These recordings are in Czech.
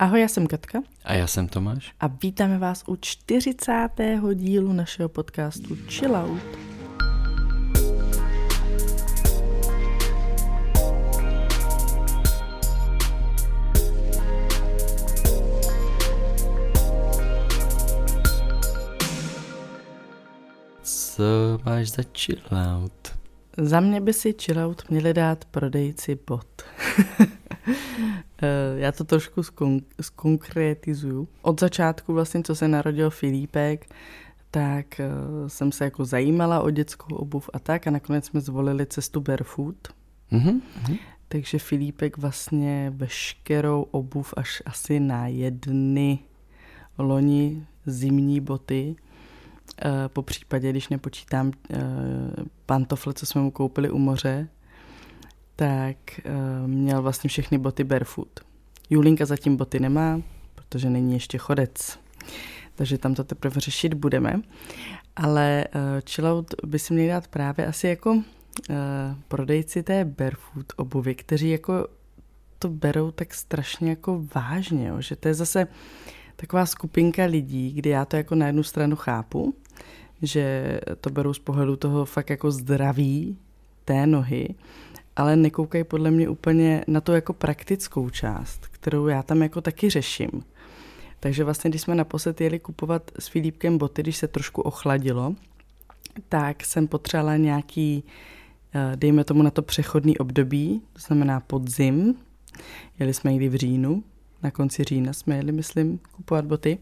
Ahoj, já jsem Katka. A já jsem Tomáš. A vítáme vás u 40. dílu našeho podcastu Chill Out. Co máš za chill out? Za mě by si chill out měli dát prodejci bot. Eh, já to trošku skon- skonkretizuju. Od začátku vlastně, co se narodil Filipek, tak uh, jsem se jako zajímala o dětskou obuv a tak a nakonec jsme zvolili cestu barefoot. Mhm. Takže Filipek vlastně veškerou obuv až asi na jedny loni zimní boty, uh, po případě, když nepočítám pantofle, co jsme mu koupili u moře, tak uh, měl vlastně všechny boty barefoot. Julinka zatím boty nemá, protože není ještě chodec. Takže tam to teprve řešit budeme. Ale uh, chillout by si měli dát právě asi jako uh, prodejci té barefoot obuvy, kteří jako to berou tak strašně jako vážně, jo? že to je zase taková skupinka lidí, kdy já to jako na jednu stranu chápu, že to berou z pohledu toho fakt jako zdraví té nohy, ale nekoukají podle mě úplně na to jako praktickou část, kterou já tam jako taky řeším. Takže vlastně, když jsme naposled jeli kupovat s Filipkem boty, když se trošku ochladilo, tak jsem potřebovala nějaký, eh, dejme tomu na to přechodný období, to znamená podzim. Jeli jsme někdy v říjnu, na konci října jsme jeli, myslím, kupovat boty.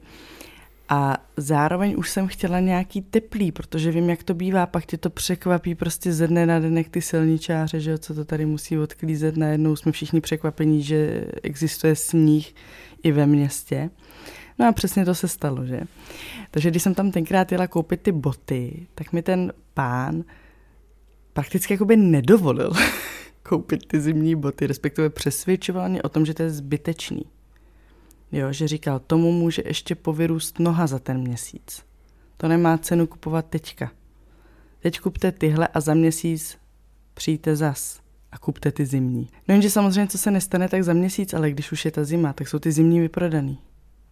A zároveň už jsem chtěla nějaký teplý, protože vím, jak to bývá, pak tě to překvapí prostě ze dne na den, jak ty silničáře, že jo, co to tady musí odklízet, najednou jsme všichni překvapení, že existuje sníh i ve městě. No a přesně to se stalo, že? Takže když jsem tam tenkrát jela koupit ty boty, tak mi ten pán prakticky jakoby nedovolil koupit ty zimní boty, respektive přesvědčoval mě o tom, že to je zbytečný. Jo, že říkal, tomu může ještě povyrůst noha za ten měsíc. To nemá cenu kupovat teďka. Teď kupte tyhle a za měsíc přijďte zas a kupte ty zimní. No jenže samozřejmě, co se nestane, tak za měsíc, ale když už je ta zima, tak jsou ty zimní vyprodaný.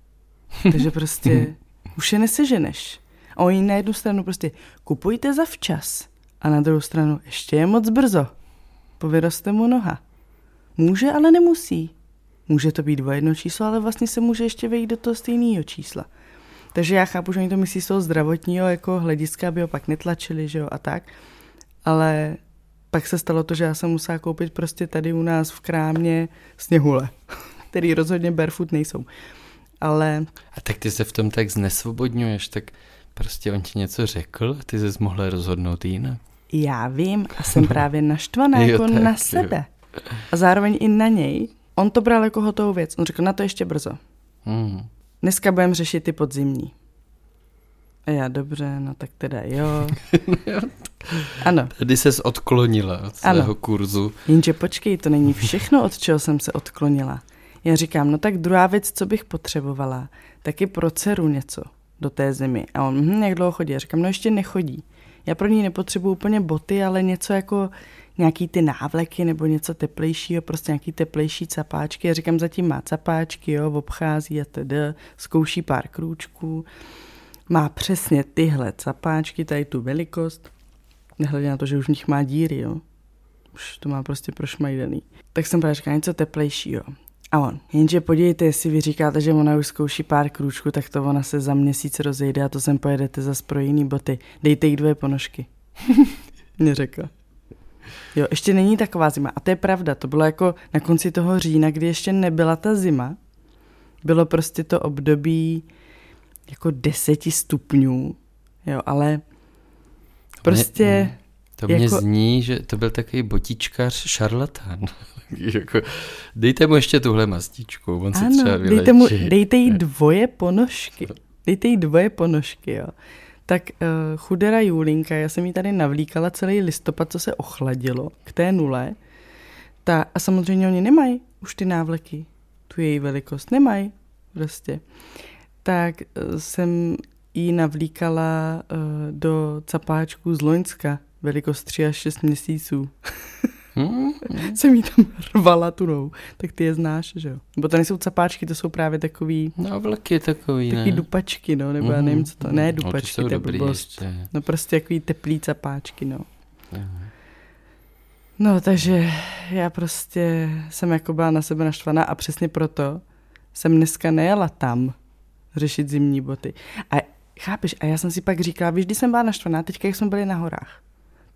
Takže prostě už je neseženeš. A oni na jednu stranu prostě kupujte za včas a na druhou stranu ještě je moc brzo. Povyroste mu noha. Může, ale nemusí. Může to být dvojedno číslo, ale vlastně se může ještě vejít do toho stejného čísla. Takže já chápu, že oni to myslí z toho zdravotního jako hlediska, aby ho pak netlačili, že jo, a tak. Ale pak se stalo to, že já jsem musela koupit prostě tady u nás v krámě sněhule, který rozhodně barefoot nejsou. Ale... A tak ty se v tom tak znesvobodňuješ, tak prostě on ti něco řekl a ty jsi mohla rozhodnout jinak. Já vím a jsem právě naštvaná Jo, jako tak, na jo. sebe. A zároveň i na něj. On to bral jako hotovou věc. On řekl, na to ještě brzo. Hmm. Dneska budeme řešit ty podzimní. A já, dobře, no tak teda jo. Ano, Tady ses odklonila od svého Ano. kurzu. jenže počkej, to není všechno, od čeho jsem se odklonila. Já říkám, no tak druhá věc, co bych potřebovala, taky pro dceru něco do té zimy. A on, hm, jak dlouho chodí? Já říkám, no ještě nechodí. Já pro ní nepotřebuju úplně boty, ale něco jako nějaký ty návleky nebo něco teplejšího, prostě nějaký teplejší capáčky. Já říkám, zatím má capáčky, jo, obchází a tedy, zkouší pár krůčků. Má přesně tyhle capáčky, tady tu velikost. Nehledě na to, že už v nich má díry, jo. Už to má prostě prošmajdený. Tak jsem právě říkal něco teplejšího. A on, jenže podívejte, jestli vy říkáte, že ona už zkouší pár krůčků, tak to ona se za měsíc rozejde a to sem pojedete za pro jiný boty. Dejte jí dvě ponožky. Mě řekla. Jo, ještě není taková zima. A to je pravda, to bylo jako na konci toho října, kdy ještě nebyla ta zima. Bylo prostě to období jako deseti stupňů, jo, ale prostě... Mě, to mě jako- zní, že to byl takový botičkář šarlatán. jako, dejte mu ještě tuhle mastičku, on se třeba Ano, dejte, mu, dejte jí dvoje ponožky. Dejte jí dvoje ponožky, jo. Tak uh, chudera Julinka, já jsem jí tady navlíkala celý listopad, co se ochladilo k té nule. Ta, a samozřejmě oni nemají už ty návleky, tu její velikost nemají prostě. Tak uh, jsem jí navlíkala uh, do capáčku z Loňska, velikost 3 až 6 měsíců. Hmm? jsem jí tam rvala tunou, tak ty je znáš, že jo? Nebo to nejsou capáčky, to jsou právě takový, No, vlky takový, takový ne? dupačky, no, nebo já nevím, co to, ne No, dupačky, jsou to je blbost. ještě. No prostě takový teplý capáčky, no. Mhm. No, takže já prostě jsem jako byla na sebe naštvaná a přesně proto jsem dneska nejela tam řešit zimní boty. A chápeš, a já jsem si pak říkala, víš, když jsem byla naštvaná, teďka jak jsme byli na horách,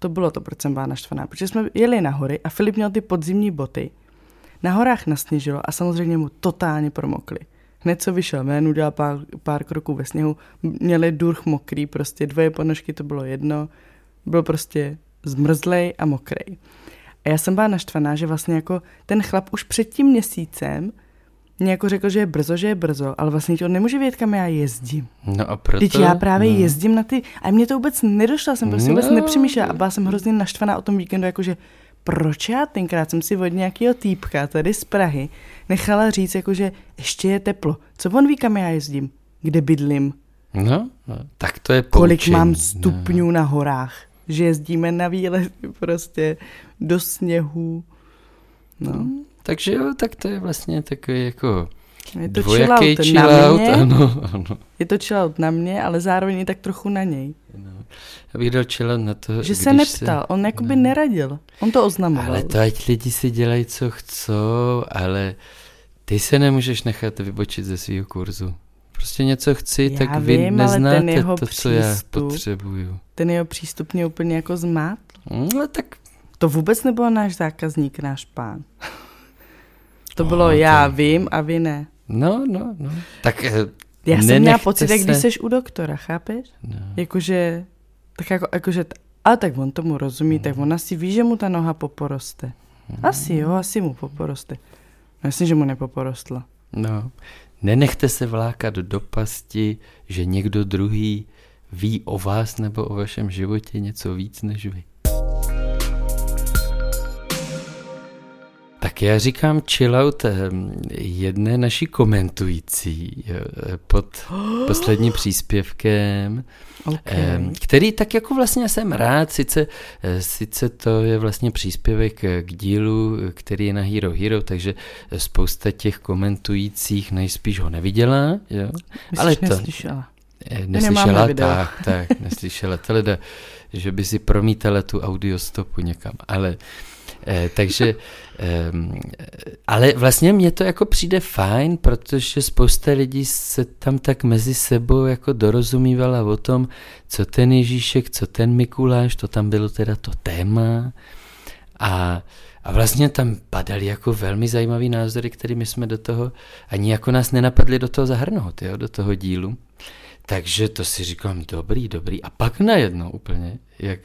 to bylo to, proč jsem byla naštvaná, protože jsme jeli na hory a Filip měl ty podzimní boty. Na horách nasněžilo a samozřejmě mu totálně promokly. Hned co vyšel ven, udělal pár, pár kroků ve sněhu, měli durch mokrý, prostě dvoje ponožky, to bylo jedno, byl prostě zmrzlej a mokrej. A já jsem byla naštvaná, že vlastně jako ten chlap už před tím měsícem mě jako řekl, že je brzo, že je brzo, ale vlastně to nemůže vědět, kam já jezdím. No a proto... Teď já právě no. jezdím na ty, a mě to vůbec nedošlo, jsem prostě vůbec No. nepřemýšlela a byla jsem hrozně naštvaná o tom víkendu, jakože proč já tenkrát jsem si od nějakého týpka tady z Prahy nechala říct, jakože ještě je teplo. Co on ví, kam já jezdím? Kde bydlím? No, no, tak to je Kolik poučení, mám no. stupňů na horách? Že jezdíme na výlet prostě do sněhu. No, Takže jo, tak to je vlastně takový jako je to dvojaký chillout na mě, ano, ano. je to chillout na mě, ale zároveň i tak trochu na něj. No. Já bych dal chillout na to, Že se neptal, on jakoby ne. neradil. On to oznamoval. Ale to ať lidi si dělají, co chcou, ale ty se nemůžeš nechat vybočit ze svého kurzu. Prostě něco chci, Já tak vy vím, ale ten neznáte jeho to, co já přístup- potřebuju. Ten jeho přístup mě úplně jako zmátl. No tak To vůbec nebyl náš zákazník, náš pán. To bylo to- já vím a vy ne. No, no, no. Tak eh, Já jsem měla pocit, jak se- když jsi u doktora, chápeš? No. Jakože, tak jako, jakože, a tak on tomu rozumí, tak on asi ví, že mu ta noha poporoste. Asi jo, asi mu poporoste. No jasně, že mu nepoporostla. No, nenechte se vlákat do pasti, že někdo druhý ví o vás nebo o vašem životě něco víc než vy. Tak já říkám chillout ehm, jedné naší komentující eh, pod posledním příspěvkem, Okay. Em, který tak jako vlastně jsem rád, sice, eh, sice to je vlastně příspěvek eh, k dílu, eh, který je na Hero Hero, takže eh, spousta těch komentujících nejspíš ho neviděla, jo? ale ale to... neslyšela. Eh, Neslyšela, tak, tak, neslyšela, to leda, že by si promítala tu audiostopu někam, ale Eh, takže, ehm, eh, ale vlastně mně to jako přijde fajn, protože spousta lidí se tam tak mezi sebou jako dorozumívala o tom, co ten Ježíšek, co ten Mikuláš, to tam bylo teda to téma a, a vlastně tam padaly jako velmi zajímavý názory, kterými jsme do toho, ani jako nás nenapadli do toho zahrnout, jo, do toho dílu. Takže to si říkám, dobrý, dobrý. A pak najednou úplně, jak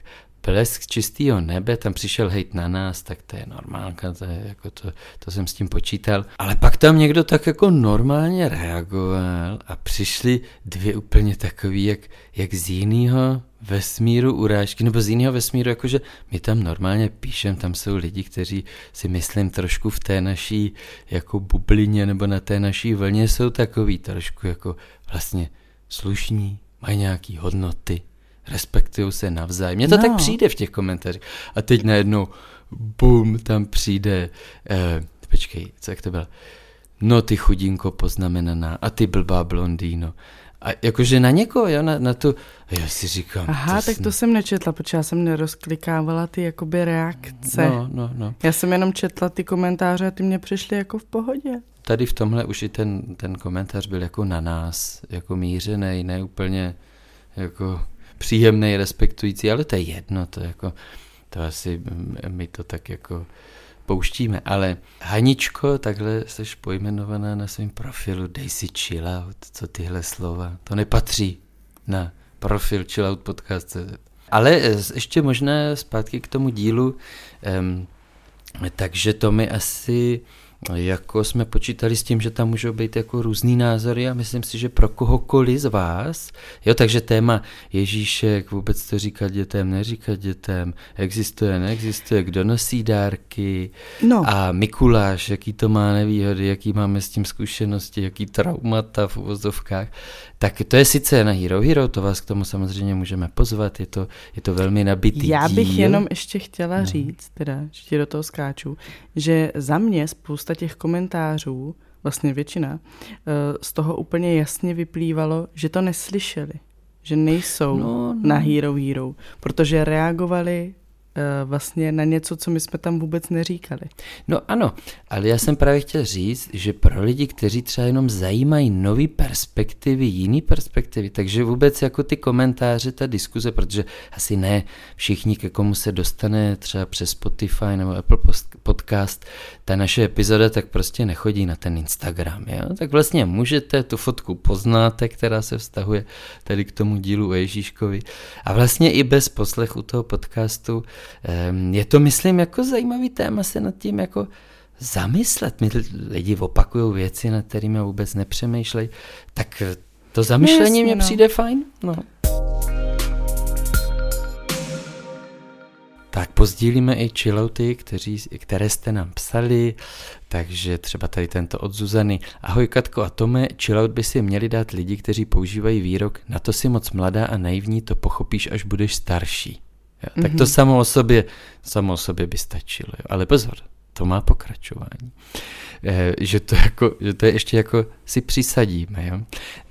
blesk čistého nebe, tam přišel hejt na nás, tak to je normálka, to, je jako to, to jsem s tím počítal. Ale pak tam někdo tak jako normálně reagoval a přišly dvě úplně takový, jak, jak z jiného vesmíru urážky, nebo z jiného vesmíru, jakože my tam normálně píšem, tam jsou lidi, kteří si myslím trošku v té naší jako bublině nebo na té naší vlně jsou takový trošku jako vlastně slušní, mají nějaký hodnoty, respektují se navzájem. Mně to No. tak přijde v těch komentářích. A teď najednou, bum, tam přijde, eh, počkej, co jak to bylo? No ty chudinko poznamenaná a ty blbá blondýno. A jakože na někoho, jo, na, na tu, a já si říkám, Aha, tak snad- to jsem nečetla, protože já jsem nerozklikávala ty jakoby reakce. No, no, no. Já jsem jenom četla ty komentáře a ty mě přišly jako v pohodě. Tady v tomhle už i ten, ten komentář byl jako na nás, jako mířený, ne úplně jako příjemný, respektující, ale to je jedno, to jako, to asi mm, my to tak jako pouštíme, ale Haničko, takhle jsi pojmenovaná na svém profilu, dej si chill out, co tyhle slova, to nepatří na profil chillout podcast. Ale eh, ještě možná zpátky k tomu dílu, um, takže to mi asi jako jsme počítali s tím, že tam můžou být jako různý názory a myslím si, že pro kohokoliv z vás, jo, takže téma Ježíšek, vůbec to říkat dětem, neříkat dětem, existuje, neexistuje, kdo nosí dárky no. a Mikuláš, jaký to má nevýhody, jaký máme s tím zkušenosti, jaký traumata v uvozovkách, tak to je sice na Hero Hero, to vás k tomu samozřejmě můžeme pozvat, je to, je to velmi nabitý Já bych díl. jenom ještě chtěla no. říct, teda, že do toho skáču, že za mě spousta těch komentářů, vlastně většina, eh, z toho úplně jasně vyplývalo, že to neslyšeli, že nejsou no, no. na Hero Hero, protože reagovali vlastně na něco, co my jsme tam vůbec neříkali. No ano, ale já jsem právě chtěl říct, že pro lidi, kteří třeba jenom zajímají nové perspektivy, jiné perspektivy, takže vůbec jako ty komentáře, ta diskuze, protože asi ne všichni, ke komu se dostane třeba přes Spotify nebo Apple Podcast, ta naše epizoda, tak prostě nechodí na ten Instagram, jo? Tak vlastně můžete, tu fotku poznáte, která se vztahuje tady k tomu dílu o Ježíškovi a vlastně i bez poslechu toho podcastu je to, myslím, jako zajímavý téma se nad tím jako zamyslet. My lidi opakují věci, nad kterými vůbec nepřemýšlejí, tak to zamyšlení no, mě no. přijde fajn. No. Tak pozdílíme i chillouty, kteří, které jste nám psali, takže třeba tady tento od Zuzany. Ahoj Katko a Tome, chillout by si měli dát lidi, kteří používají výrok na to si moc mladá a naivní, to pochopíš, až budeš starší. Jo, tak mm-hmm. to samo o sobě, samo o sobě by stačilo. Jo. Ale pozor, to má pokračování. E, že, to jako, že to je ještě jako si přisadíme. Jo.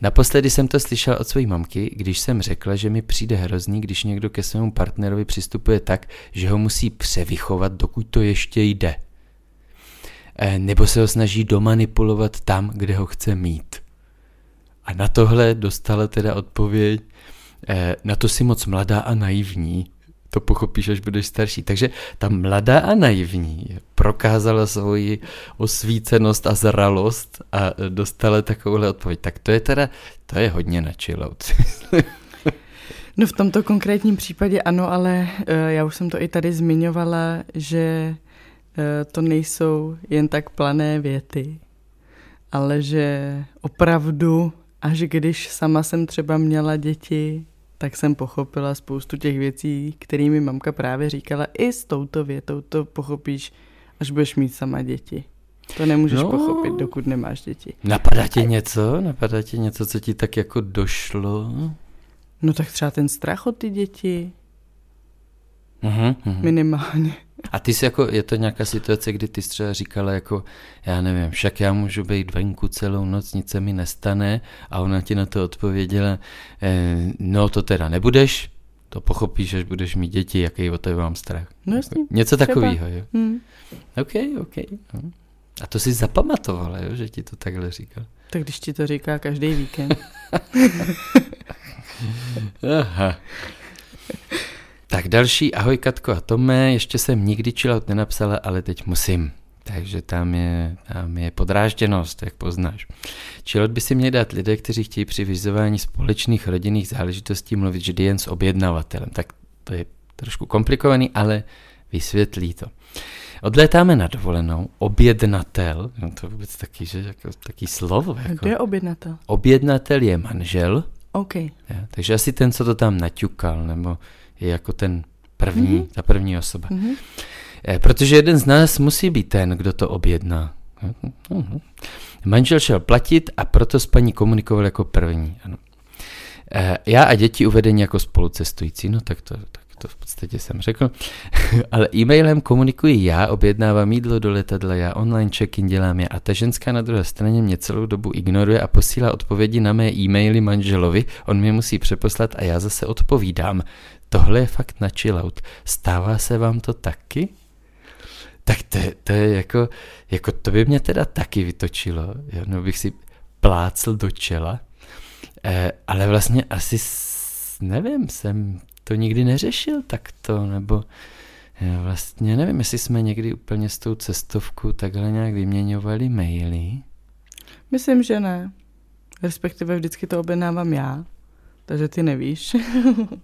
Naposledy jsem to slyšel od své mamky, když jsem řekla, že mi přijde hrozný, když někdo ke svému partnerovi přistupuje tak, že ho musí převychovat, dokud to ještě jde. E, nebo se ho snaží domanipulovat tam, kde ho chce mít. A na tohle dostala teda odpověď, e, na to si moc mladá a naivní, to pochopíš, až budeš starší. Takže ta mladá a naivní prokázala svoji osvícenost a zralost a dostala takovouhle odpověď. Tak to je teda, to je hodně na chillout. no v tomto konkrétním případě ano, ale uh, já už jsem to i tady zmiňovala, že uh, to nejsou jen tak plané věty, ale že opravdu, až když sama jsem třeba měla děti, tak jsem pochopila spoustu těch věcí, kterými mamka právě říkala. I s touto větou to pochopíš, až budeš mít sama děti. To nemůžeš no, pochopit, dokud nemáš děti. Napadá A... něco? Napadá tě něco, co ti tak jako došlo? No tak třeba ten strach od ty děti. Uh-huh. Minimálně. A ty jsi jako, je to nějaká situace, kdy ty jsi třeba říkala jako, já nevím, však já můžu být venku celou noc, nic se mi nestane a ona ti na to odpověděla, eh, no to teda nebudeš, to pochopíš, až budeš mít děti, jaký o tebe mám strach. No jasně. Něco takového, jo. Hmm. OK, OK. No. A to si zapamatovala, jo, že ti to takhle říkal. Tak když ti to říká každý víkend. Aha. Tak další, ahoj Katko a Tome, ještě jsem nikdy chillout nenapsala, ale teď musím. Takže tam je, tam je podrážděnost, jak poznáš. Chillout by si měli dát lidé, kteří chtějí při vyzování společných rodinných záležitostí mluvit vždy jen s objednavatelem. Tak to je trošku komplikovaný, ale vysvětlí to. Odlétáme na dovolenou. Objednatel, no to vůbec taky, že, jako, taký slovo. Jako. Kdo je objednatel? Objednatel je manžel. OK. Ja, takže asi ten, co to tam naťukal, nebo je jako ten první, mm-hmm. ta první osoba. Mm-hmm. Protože jeden z nás musí být ten, kdo to objedná. Mm-hmm. Manžel šel platit a proto s paní komunikoval jako první. Ano. Eh, já a děti uvedení jako spolucestující, no tak to, tak to v podstatě jsem řekl. Ale e-mailem komunikuji já, objednávám jídlo do letadla, já online check-in dělám já a ta ženská na druhé straně mě celou dobu ignoruje a posílá odpovědi na mé e-maily manželovi, on mě musí přeposlat a já zase odpovídám. Tohle je fakt na chillout. Stává se vám to taky? Tak to, to je jako, jako, to by mě teda taky vytočilo, jo? no bych si plácl do čela, eh, ale vlastně asi, nevím, jsem to nikdy neřešil takto, nebo já vlastně nevím, jestli jsme někdy úplně s tou cestovkou takhle nějak vyměňovali maily. Myslím, že ne. Respektive vždycky to objednávám já takže ty nevíš.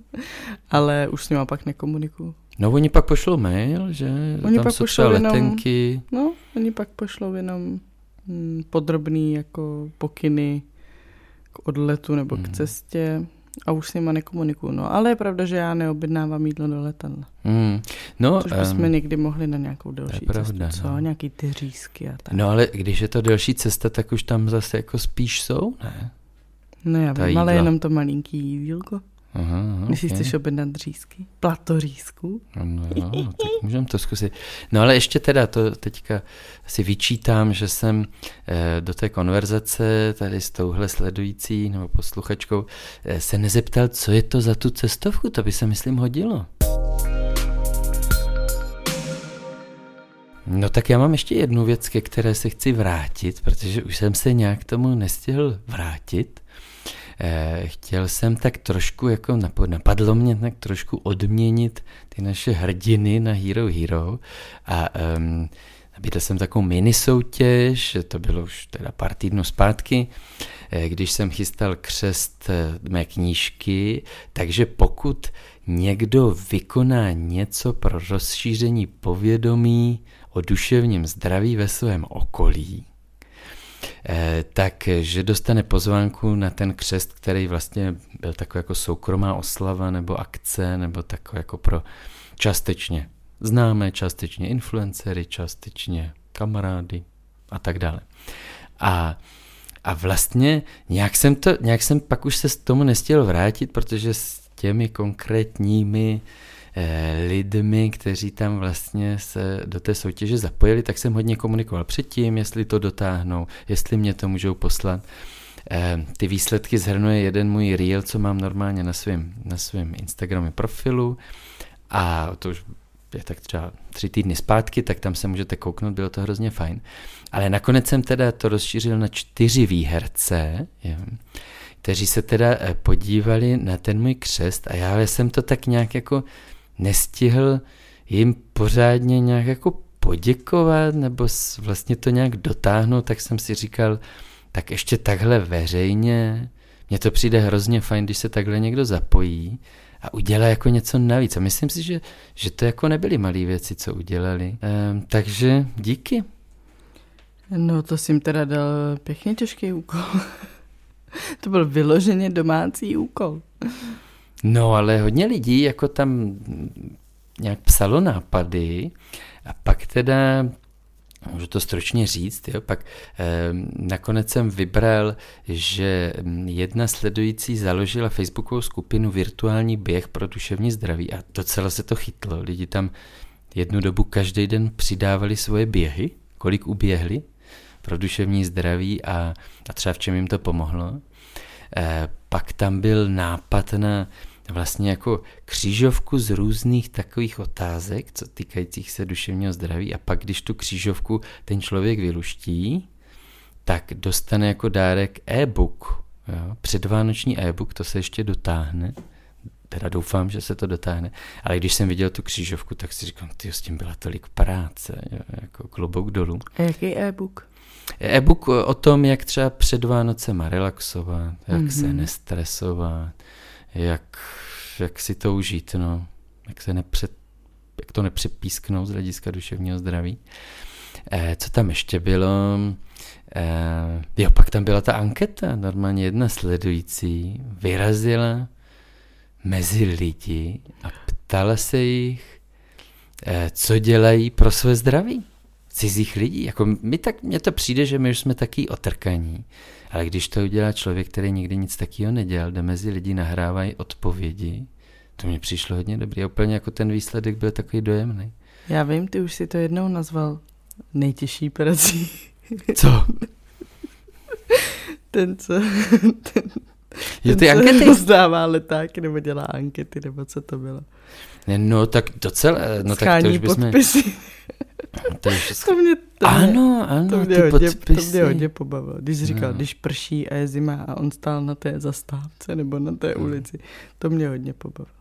Ale už s ním pak nekomunikuju. No oni pak pošlou mail, že Oni tam pak jsou pošlou třeba jenom- letenky. No, oni pak pošlou jenom hm, podrobný jako pokyny k odletu nebo Mhm. k cestě a už s nima nekomunikuju. No, ale je pravda, že já neobjednávám jídlo do letadla. Mm. No, Což bychom em, někdy mohli na nějakou delší pravda, cestu, co? no. Nějaký ty řízky a tak. no ale když je to delší cesta, tak už tam zase jako spíš jsou, ne? No já ta vím, ale jenom to malinký jídílko. Aha, aha, Když si ok. chceš objednat řízky. Plato řízků. No, no, no, tak můžeme to zkusit. No ale ještě teda to teďka si vyčítám, že jsem eh, do té konverzace tady s touhle sledující nebo posluchačkou eh, se nezeptal, co je to za tu cestovku, to by se myslím hodilo. No tak já mám ještě jednu věc, ke které se chci vrátit, protože už jsem se nějak tomu nestihl vrátit. Eh, chtěl jsem tak trošku, jako napadlo mě tak trošku odměnit ty naše hrdiny na Hero Hero a um, nabídl jsem takovou mini soutěž, to bylo už teda pár týdnů zpátky, eh, když jsem chystal křest eh, mé knížky, takže pokud někdo vykoná něco pro rozšíření povědomí o duševním zdraví ve svém okolí, eh, tak, že dostane pozvánku na ten křest, který vlastně byl takový jako soukromá oslava nebo akce, nebo takový jako pro částečně známé, částečně influencery, částečně kamarády a tak dále. A, a vlastně nějak jsem, to, nějak jsem pak už se s tomu nestihl vrátit, protože s těmi konkrétními eh, lidmi, kteří tam vlastně se do té soutěže zapojili, tak jsem hodně komunikoval předtím, jestli to dotáhnou, jestli mě to můžou poslat. Eh, ty výsledky zhrnuje jeden můj reel, co mám normálně na svém na svém Instagramu profilu a to už je tak třeba tři týdny zpátky, tak tam se můžete kouknout, bylo to hrozně fajn. Ale nakonec jsem teda to rozšířil na čtyři výherce, jo, kteří se teda eh, podívali na ten můj křest a já jsem to tak nějak jako nestihl jim pořádně nějak jako poděkovat nebo vlastně to nějak dotáhnout, tak jsem si říkal, tak ještě takhle veřejně, mně to přijde hrozně fajn, když se takhle někdo zapojí a udělá jako něco navíc. A myslím si, že, že to jako nebyly malé věci, co udělali. Ehm, takže díky. No to jsi jim teda dal pěkně těžký úkol. to byl vyloženě domácí úkol. No ale hodně lidí jako tam nějak psalo nápady a pak teda, můžu to stručně říct, jo, pak eh, nakonec jsem vybral, že jedna sledující založila facebookovou skupinu Virtuální běh pro duševní zdraví a docela se to chytlo. Lidi tam jednu dobu každý den přidávali svoje běhy, kolik uběhli pro duševní zdraví a, a třeba v čem jim to pomohlo. Eh, pak tam byl nápad na vlastně jako křížovku z různých takových otázek, co týkajících se duševního zdraví a pak, když tu křížovku ten člověk vyluští, tak dostane jako dárek e-book, jo? předvánoční e-book, to se ještě dotáhne, teda doufám, že se to dotáhne, ale když jsem viděl tu křížovku, tak si říkám, ty s tím byla tolik práce, jo? jako klobouk dolů. A jaký e-book? E-book o tom, jak třeba před Vánocema relaxovat, jak mm-hmm. se Mhm. nestresovat, jak, jak si to užít, no, jak, se nepřed, jak to nepřepísknout z hlediska duševního zdraví. E, co tam ještě bylo? E, jo, pak tam byla ta anketa, normálně jedna sledující vyrazila mezi lidi a ptala se jich, e, co dělají pro své zdraví cizích lidí. Jako my tak, mně to přijde, že my už jsme taky otrkaní. Ale když to udělá člověk, který nikdy nic takového nedělal, jde mezi lidi, nahrávají odpovědi, to mi přišlo hodně dobrý. A úplně jako ten výsledek byl takový dojemný. Já vím, ty už si to jednou nazval nejtěžší prací. Co? Ten, co, ten, Jo, ten, ty co ankety? rozdává letáky nebo dělá ankety, nebo co to bylo. Ne, No tak docela, no tak to Schání už bychom... podpisy. To už, To mě, to ano, ano, to mě, ty hodně, to podpisy. mě hodně pobavilo. Když jsi říkal, No. když prší a je zima a on stál na té zastávce nebo na té Hmm. ulici, to mě hodně pobavilo.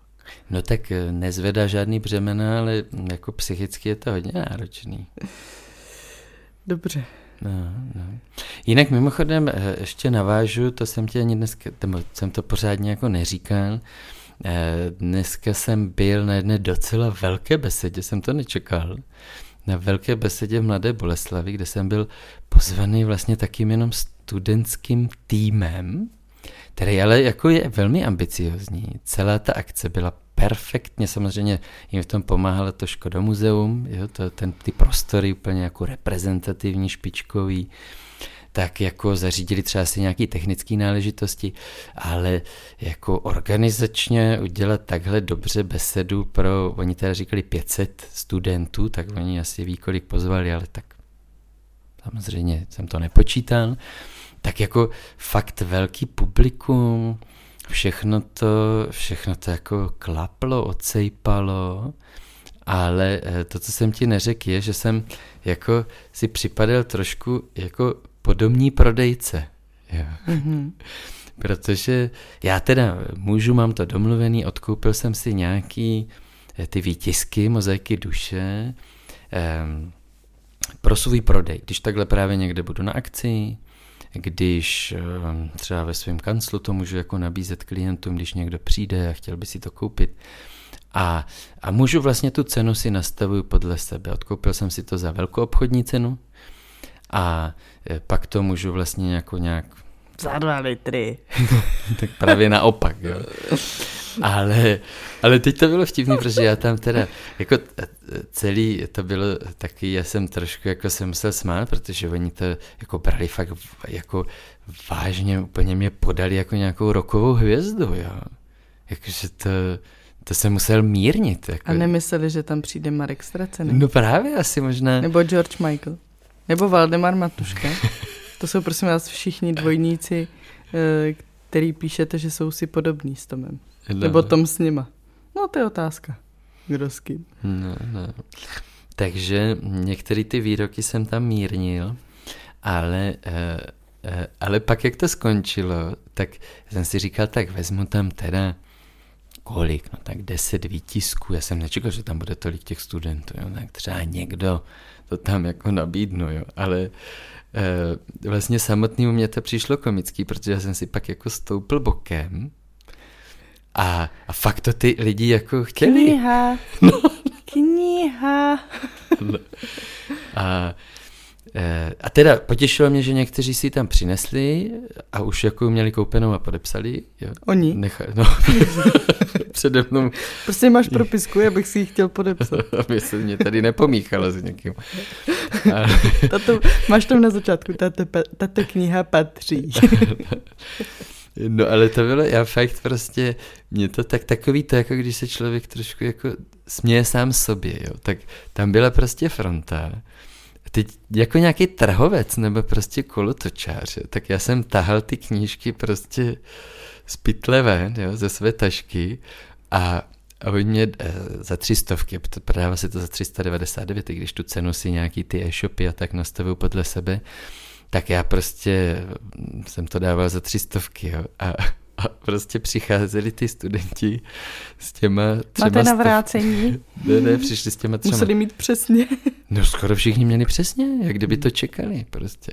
No tak eh, nezvedá žádný břemena, ale jako psychicky je to hodně náročný. Dobře. No, no. Jinak mimochodem eh, ještě navážu, to jsem tě ani dneska, nebo jsem to pořádně jako neříkal, Dneska jsem byl na jedné docela velké besedě, jsem to nečekal. Na velké besedě v Mladé Boleslavi, kde jsem byl pozvaný vlastně takým jenom studentským týmem, který ale jako je velmi ambiciozní. Celá ta akce byla perfektně, samozřejmě jim v tom pomáhalo to Škoda muzeum, jo, to, ten, ty prostory úplně jako reprezentativní, špičkový, tak jako zařídili třeba si nějaké technické náležitosti, ale jako organizačně udělat takhle dobře besedu pro, oni teda říkali 500 studentů, tak oni asi ví, kolik pozvali, ale tak samozřejmě jsem to nepočítal, tak jako fakt velký publikum, všechno to, všechno to jako klaplo, ocejpalo, ale eh, to, co jsem ti neřekl, je, že jsem jako si připadal trošku jako podobní prodejce. Jo. Mm-hmm. Protože já teda můžu, mám to domluvený, odkoupil jsem si nějaký eh, ty výtisky, mozaiky duše um, pro svůj prodej. Když takhle právě někde budu na akci, když um, třeba ve svém kanclu to můžu jako nabízet klientům, když někdo přijde a chtěl by si to koupit. A, a můžu vlastně tu cenu si nastavuju podle sebe. Odkoupil jsem si to za velkou obchodní cenu, a e, pak to můžu vlastně jako nějak... Za dva litry. tak právě naopak, jo. Ale, ale teď to bylo vtipný, protože já tam teda, jako e, celý to bylo taky, já jsem trošku jako se musel smát, protože oni to jako brali fakt jako vážně, úplně mě podali jako nějakou rokovou hvězdu, jo. Jakože to, to jsem musel mírnit. Jako. A nemysleli, že tam přijde Marek Stracený? No právě asi možná. Nebo George Michael. Nebo Valdemar Matuška. To jsou prosím vás všichni dvojníci, eh, který píšete, že jsou si podobní s Tomem. No. Nebo Tom s nima. No to je otázka. Kdo s kým. No, no. Takže některé ty výroky jsem tam mírnil, ale, uh, uh, ale pak jak to skončilo, tak jsem si říkal, tak vezmu tam teda kolik, no tak deset výtisků, já jsem nečekal, že tam bude tolik těch studentů, jo, tak třeba někdo to tam jako nabídnu, jo. Ale e, vlastně samotnému mě to přišlo komický, protože já jsem si pak jako stoupil bokem a, a fakt to ty lidi jako chtěli. Kniha. No. Kniha. no. A a teda potěšilo mě, že někteří si tam přinesli a už jako měli koupenou a podepsali. Jo. Oni? Necha, no, přede mnou. Prostě máš propisku, abych si ji chtěl podepsat. Aby se mě tady nepomíchala s někým. A... tato, máš tam na začátku, tato, tato kniha patří. No ale to bylo, já fakt prostě, mě to tak takový to, jako když se člověk trošku jako směje sám sobě, jo, tak tam byla prostě fronta teď jako nějaký trhovec nebo prostě kolotočář, tak já jsem tahal ty knížky prostě z pytle ven, jo, ze své tašky a a oni mě e, za tři stovky, prodává se to za 399, když tu cenu si nějaký ty e-shopy a tak nastavují podle sebe, tak já prostě jsem to dával za tři stovky, jo, a a prostě přicházeli ty studenti s těma třema... Máte navrácení? Ne, ne, přišli s těma třema... Museli mít přesně. No skoro všichni měli přesně, jak kdyby to čekali prostě.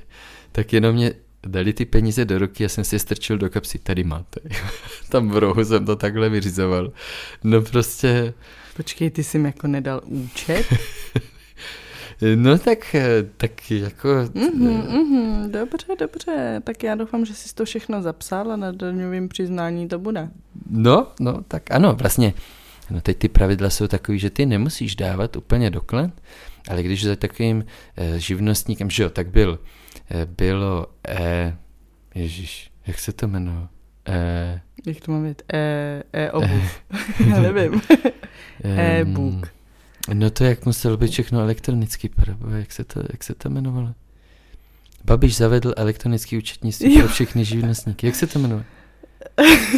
Tak jenom mě dali ty peníze do ruky, já jsem si je strčil do kapsy, tady máte. Tam v rohu jsem to takhle vyřizoval. No prostě... Počkej, ty jsi mi jako nedal účet? No tak, eh, tak jako... Mm-hmm, mm-hmm, dobře, dobře. Tak já doufám, že jsi to všechno zapsal a na daňovém přiznání to bude. No, no, tak ano, vlastně. No teď ty pravidla jsou takový, že ty nemusíš dávat úplně doklad, ale když za takovým eh, živnostníkem, že jo, tak byl, eh, bylo, eh, ježíš, jak se to jmenovalo? Eh, jak to mám být? E, e obuv. já nevím. E-book. No to jak muselo být všechno elektronicky, jak se to, jak se to jmenovalo? Babiš zavedl elektronický účetnictví pro všechny živnostníky. Jak se to jmenuje?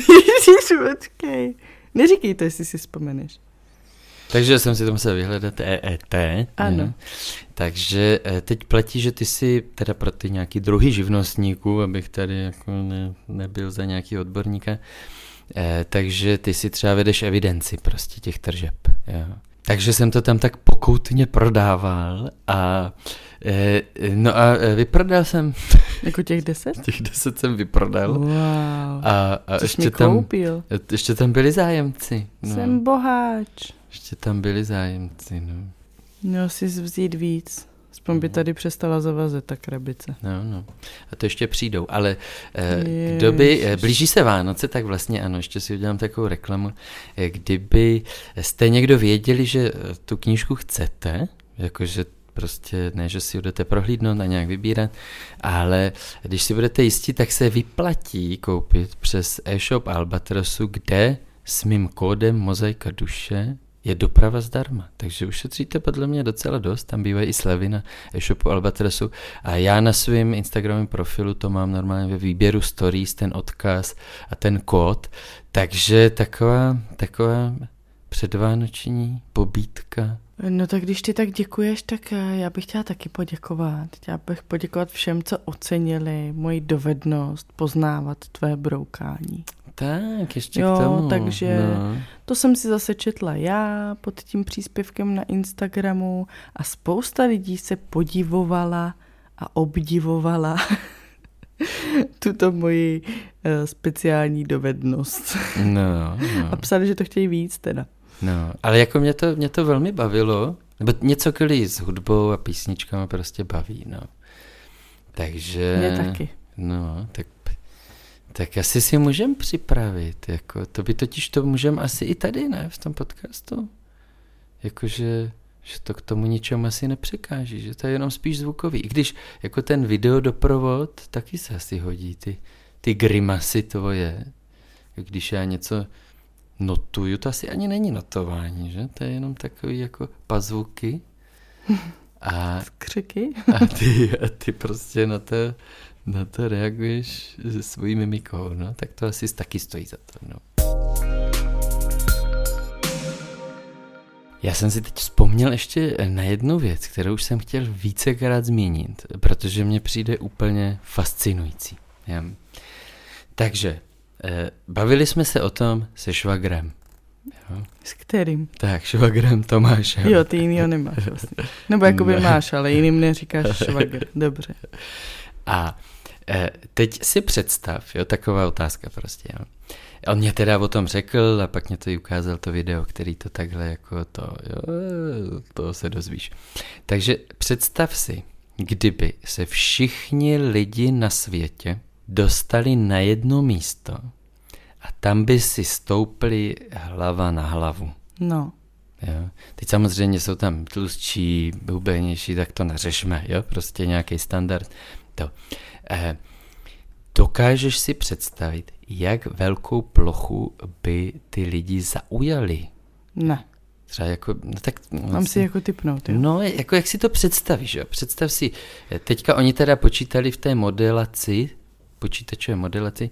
Ježíš, počkej. Neříkej to, jestli si vzpomeneš. Takže jsem si to musel vyhledat EET. Ano. Ne? Takže eh, teď platí, že ty si teda pro ty nějaký druhý živnostníků, abych tady jako ne, nebyl za nějaký odborníka, eh, takže ty si třeba vedeš evidenci prostě těch tržeb. Jo. Takže jsem to tam tak pokoutně prodával a e, no a e, vyprodal jsem. Jako těch deset? těch deset jsem vyprodal. Wow. A, a Což ještě tam, koupil. ještě tam byli zájemci. No. Jsem boháč. Ještě tam byli zájemci, no. Měl si vzít víc. Aspoň by tady přestala zavazet ta krabice. No, no. A to ještě přijdou. Ale eh, kdo by, eh, blíží se Vánoce, tak vlastně ano, ještě si udělám takovou reklamu. Eh, kdyby jste někdo věděli, že eh, tu knížku chcete, jakože prostě ne, že si ji budete prohlídnout a nějak vybírat, ale když si budete jistí, tak se vyplatí koupit přes e-shop Albatrosu, kde s mým kódem Mozaika duše je doprava zdarma. Takže ušetříte podle mě docela dost, tam bývají i slevy na e-shopu Albatrosu a já na svém Instagramovém profilu to mám normálně ve výběru stories, ten odkaz a ten kód, takže taková, taková předvánoční pobítka. No tak když ty tak děkuješ, tak eh, já bych chtěla taky poděkovat. Chtěla bych poděkovat všem, co ocenili moji dovednost poznávat tvé broukání. Tak, ještě Jo, k tomu. takže- No. To jsem si zase četla já pod tím příspěvkem na Instagramu a spousta lidí se podivovala a obdivovala tuto moji eh, speciální dovednost. No, no. A psali, že to chtějí víc teda. No, ale jako mě to, mě to velmi bavilo, nebo něco když s hudbou a písničkama prostě baví, no. Takže... Mě taky. No, tak, tak asi si můžeme připravit, jako, to by totiž to můžeme asi i tady, ne, v tom podcastu. Jakože, že to k tomu ničemu asi nepřekáží, že to je jenom spíš zvukový. I když jako ten video doprovod taky se asi hodí, ty, ty grimasy tvoje. Když já něco notuju, to asi ani není notování, že? To je jenom takový jako pazvuky. A, Křiky? a, ty, a ty prostě na to, na to reaguješ se svojí mimikou, no? Tak to asi taky stojí za to, no. Já jsem si teď vzpomněl ještě na jednu věc, kterou už jsem chtěl vícekrát zmínit, protože mě přijde úplně fascinující. Já. Takže, eh, bavili jsme se o tom se švagrem. Jo? S kterým? Tak, švagrem Tomášem. Jo, ty jinýho nemáš vlastně. Nebo jakoby Ne. máš, ale jiným neříkáš švagr. Dobře. A teď si představ, jo, taková otázka prostě, jo. On mě teda o tom řekl a pak mě to i ukázal to video, který to takhle jako to, jo, to se dozvíš. Takže představ si, kdyby se všichni lidi na světě dostali na jedno místo a tam by si stoupli hlava na hlavu. No. Jo. Teď samozřejmě jsou tam tlustší, hubenější, tak to neřešme, jo? prostě nějaký standard. To. Eh, dokážeš si představit, jak velkou plochu by ty lidi zaujali? Ne. Třeba jako, no tak... Mám si jako typnout, jo? No, jako jak si to představíš, jo? Představ si, eh, teďka oni teda počítali v té modelaci, počítačové modelaci,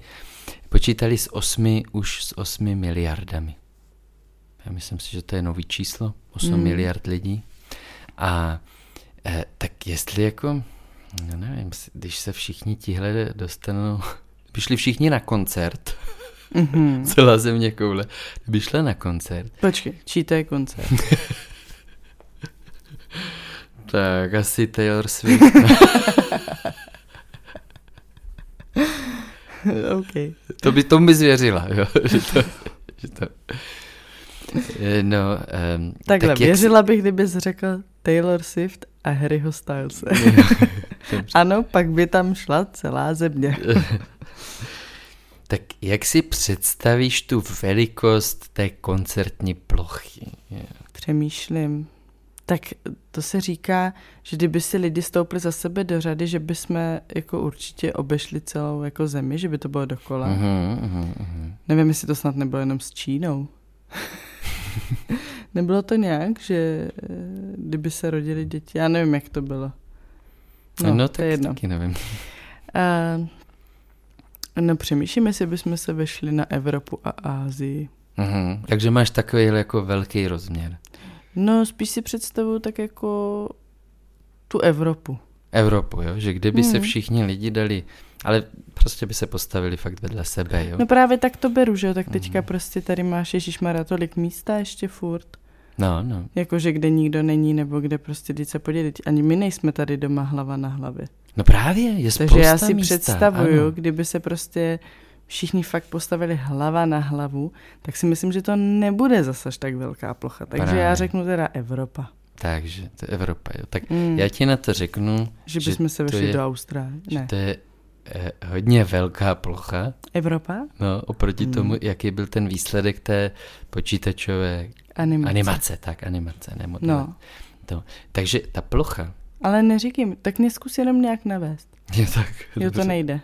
počítali s osmi, už s osmi miliardami. Já myslím si, že to je nový číslo, 8 Mm. mm. miliard lidí. A eh, tak jestli jako, no nevím, když se všichni tihle dostanou, by šli všichni na koncert, Mhm. celá země koule, by šla na koncert, Počkej, čí to je koncert? tak asi Taylor Swift. OK. To by tomu by zvěřila, jo? že to, že to. Eh, No, um, Takhle, tak věřila bych, kdybys řekl Taylor Swift a Harryho Stylese. Si, ano, pak by tam šla celá země. tak jak si představíš tu velikost té koncertní plochy? Přemýšlím. Tak to se říká, že kdyby si lidi stoupli za sebe do řady, že by jsme jako určitě obešli celou jako zemi, že by to bylo dokola. Mhm, mhm. Nevím, jestli to snad nebylo jenom s Čínou. Nebylo to nějak, že eh, kdyby se rodili děti, já nevím, jak to bylo. No, no to tak je jedno. taky nevím. Uh, no přemýšlím, jestli bychom se vešli na Evropu a Ázii. Mhm. Takže máš takový jako velký rozměr. No spíš si představuju tak jako tu Evropu. Evropu, jo? že kdyby se Mhm. všichni lidi dali, ale prostě by se postavili fakt vedle sebe, jo? No právě tak to beru, že jo, tak teďka Mhm. prostě tady máš Ježíšmara tolik místa ještě furt. No, no. Jakože kde nikdo není, nebo kde prostě jít se podělit. Ani my nejsme tady doma hlava na hlavě. No právě, je Takže já si místa, představuju, ano. kdyby se prostě všichni fakt postavili hlava na hlavu, tak si myslím, že to nebude zase tak velká plocha. Takže Právě. já řeknu teda Evropa. Takže to je Evropa, jo. Tak Mm. já ti na to řeknu, Že že bychom se to vešli je- do Austrálie. že Ne. to je eh, hodně velká plocha, Evropa? no, oproti Mm. tomu, jaký byl ten výsledek té počítačové Animace. animace, tak animace, ne model. No, To. Takže ta plocha, ale neříkej tak mě zkus jenom nějak navést. je tak, Jo, to dobře. nejde.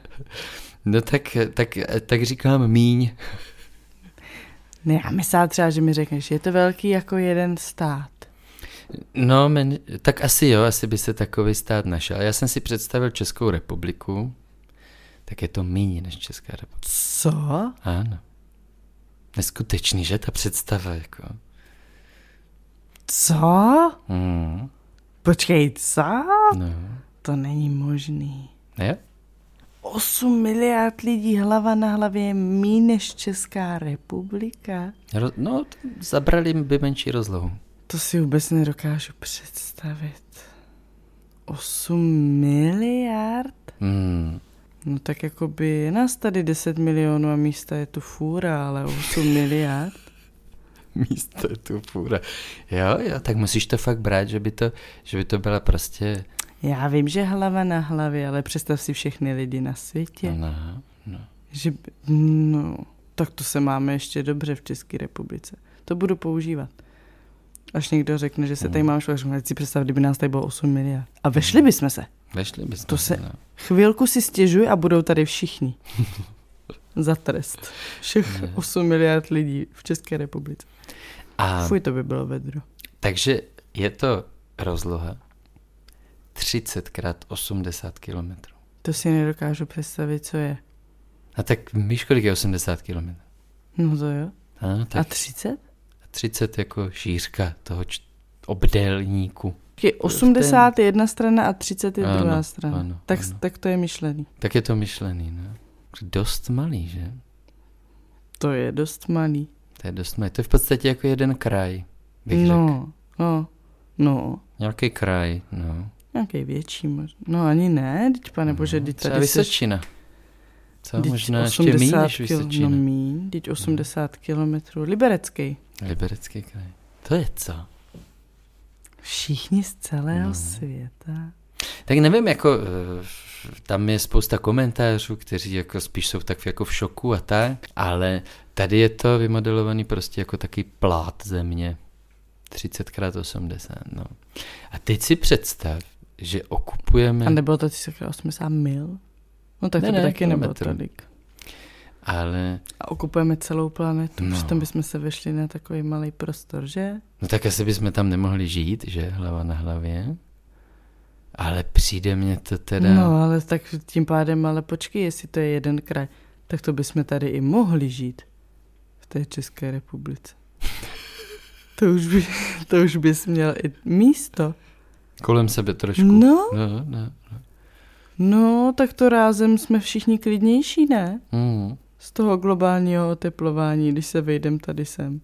No tak, tak, tak říkám míň. Ne, já myslím třeba, že mi řekneš, je to velký jako jeden stát. No, men, tak asi jo, asi by se takový stát našel. Já jsem si představil Českou republiku, tak je to méně než Česká republika. Co? Ano. Neskutečný, že ta představa, jako. Co? Mm, Počkej, co? no. To není možný. Ne? 8 miliard lidí hlava na hlavě je mí než Česká republika? Ro- no, zabrali by menší rozlohu. To si vůbec nedokážu představit. 8 miliard? Mm. No tak jako by je nás tady 10 milionů a místa je tu fůra, ale 8 miliard? Místo je tu půra. Jo, jo, tak musíš to fakt brát, že by to, že by to byla prostě... Já vím, že hlava na hlavě, ale představ si všechny lidi na světě. No, no. Že, no, tak to se máme ještě dobře v České republice. To budu používat. Až někdo řekne, že se tady Hmm. mám šlo, řeknu, si představ, kdyby nás tady bylo 8 miliard. A vešli bychom se. Vešli bychom To se- No. Chvilku si stěžuj a budou tady všichni. Za trest. Všech Ne. 8 miliard lidí v České republice. A Fuj, to by bylo vedro. takže je to rozloha 30 krát 80 kilometrů. To si nedokážu představit, co je. A tak víš, kolik je 80 kilometrů? No to jo. A, A tak 30? 30 jako šířka toho č- obdélníku. Je 80 je jedna strana a 30 je Ano, druhá strana. ano, tak, ano. tak to je myšlený. Tak je to myšlený, ne? Dost malý, že? To je dost malý. To je dost. To je v podstatě jako jeden kraj, bych řekl. No, no, no. Nějaký kraj, no. Nějaký větší možná. No ani ne, teď pane bože, teď tady. Vysočina. Co? Teď Možná ještě méně než kil- Vysočina. No míň, teď 80 kilometrů. Liberecký. Liberecký kraj. To je co? Všichni z celého No. světa. Tak nevím, jako eh, tam je spousta komentářů, kteří jako spíš jsou tak jako v šoku a tak, ale tady je to vymodelovaný prostě jako taký plát země. 30x80, no. A teď si představ, že okupujeme, A nebylo to 80 mil? No tak Ne, to by ne, taky nebylo tolik. ale A okupujeme celou planetu, No. přitom bychom se vešli na takový malý prostor, že? no tak asi bychom tam nemohli žít, že hlava na hlavě. Ale přijde mně to teda... No, ale tak tím pádem, ale počkej, jestli to je jeden kraj, tak to bychom tady i mohli žít v té České republice. to už, by, to už bys měl i místo. Kolem sebe trošku. No, No, no. no, tak to rázem jsme všichni klidnější, ne? Mm. Z toho globálního oteplování, když se vejdem tady sem.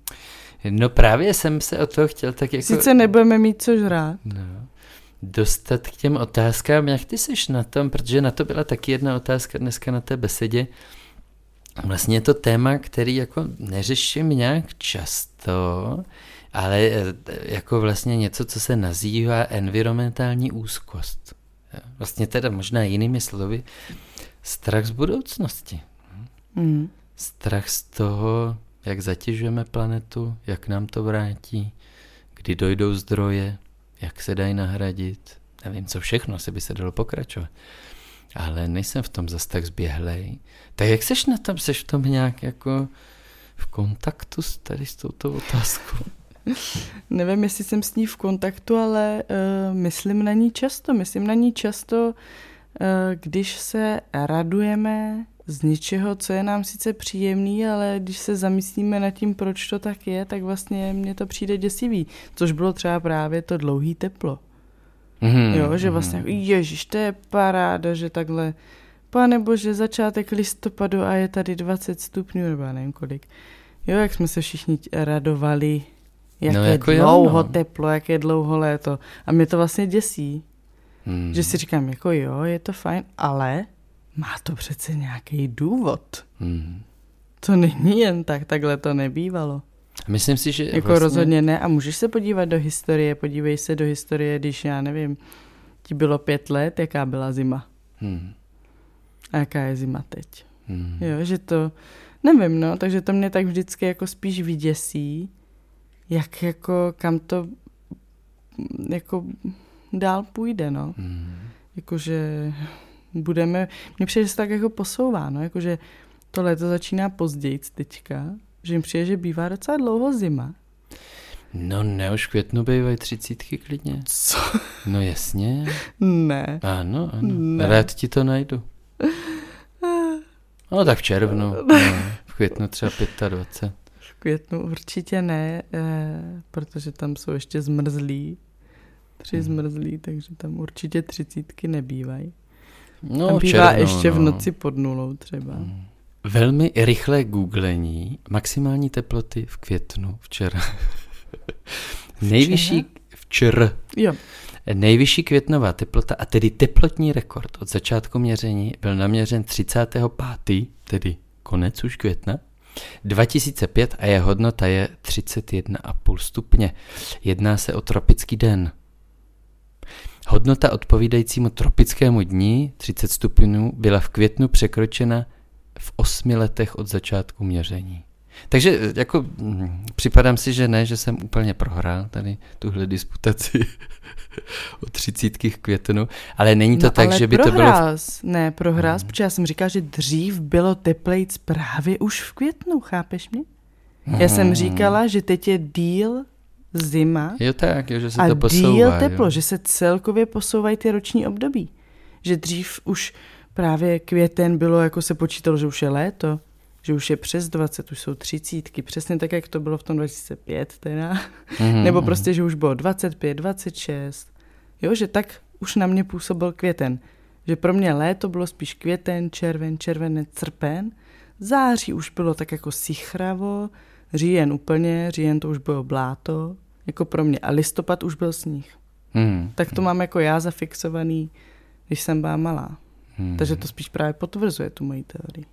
No právě jsem se o toho chtěl tak jako... Sice nebudeme mít co žrát. No. Dostat k těm otázkám, jak ty seš na tom, protože na to byla taky jedna otázka dneska na té besedě. Vlastně je to téma, který jako neřeším nějak často, ale eh, jako vlastně něco, co se nazývá environmentální úzkost. Vlastně teda možná jinými slovy, strach z budoucnosti. Mm. Strach z toho, jak zatěžujeme planetu, jak nám to vrátí, kdy dojdou zdroje, jak se dají nahradit. Nevím, co všechno, asi by se dalo pokračovat. Ale nejsem v tom zas tak zběhlej. Tak jak seš na tom? Seš v tom nějak jako v kontaktu s tady s touto otázkou? Nevím, jestli jsem s ní v kontaktu, ale uh, myslím na ní často. Myslím na ní často, uh, když se radujeme z něčeho, co je nám sice příjemný, ale když se zamyslíme nad tím, proč to tak je, tak vlastně mně to přijde děsivý. Což bylo třeba právě to dlouhý teplo. Mm, Jo, že vlastně, ježiš, to je paráda, že takhle, pane bože, začátek listopadu a je tady 20 stupňů, nebo já nevím kolik. Jo, jak jsme se všichni radovali jak No, je jako jo, dlouho no. teplo, jak je dlouho léto. A mě to vlastně děsí, Hmm. že si říkám, jako jo, je to fajn, ale má to přece nějaký důvod. Hmm. To není jen tak, takhle to nebývalo. Myslím si, že Jako vlastně... rozhodně ne. A můžeš se podívat do historie, podívej se do historie, když já nevím, ti bylo pět let, jaká byla zima. Hmm. A jaká je zima teď. Hmm. Jo, že to, nevím, no, takže to mě tak vždycky jako spíš vyděsí, jak jako, kam to jako dál půjde, no. Hmm. Jakože budeme, mně přijde, že se tak jako posouvá, no, jakože to léto začíná později teďka, že mi přijde, že bývá docela dlouho zima. No ne, už v květnu bývají třicítky klidně. Co? No jasně. Ne. Ano, ano. Ne. Rád ti to najdu. No tak v červnu. No, v květnu třeba 25. V květnu určitě ne, eh, protože tam jsou ještě zmrzlí. Tři Hmm. zmrzlí, takže tam určitě třicítky nebývají. No, tam v bývá červnu, ještě v no. noci pod nulou třeba. Hmm. Velmi rychlé googlení. Maximální teploty v květnu včera. Nejvyšší včera. Jo, Nejvyšší květnová teplota, a tedy teplotní rekord od začátku měření, byl naměřen 35. tedy konec už května, 2005 a jeho hodnota je 31,5 stupně. Jedná se o tropický den. Hodnota odpovídajícímu tropickému dni 30 stupňů byla v květnu překročena v osmi letech od začátku měření. Takže eh, jako mm, připadám si, že ne, že jsem úplně prohrál tady tuhle disputaci o třicítky v květnu, ale není to no, tak, že by to bylo... v-. Ne, prohrál Hmm. protože já jsem říkal, že dřív bylo teplejc právě už v květnu, chápeš mě? Já jsem Hmm. říkala, že teď je díl zima Jo tak, jo, že se a to posouvá. díl teplo, jo. že se celkově posouvají ty roční období. Že dřív už právě květen bylo, jako se počítalo, že už je léto, že už je přes 20, už jsou třicítky, přesně tak, jak to bylo v tom 2005 teda. Mhm, Nebo mhm. prostě, že už bylo 25, 26. Jo, že tak už na mě působil květen. Že pro mě léto bylo spíš květen, červen, červený, srpen. Září už bylo tak jako sichravo, říjen úplně, říjen to už bylo bláto, jako pro mě. A listopad už byl sníh. Mhm, Tak to mám jako já zafixovaný, když jsem byla malá. mhm. Takže to spíš právě potvrzuje tu moji teorii.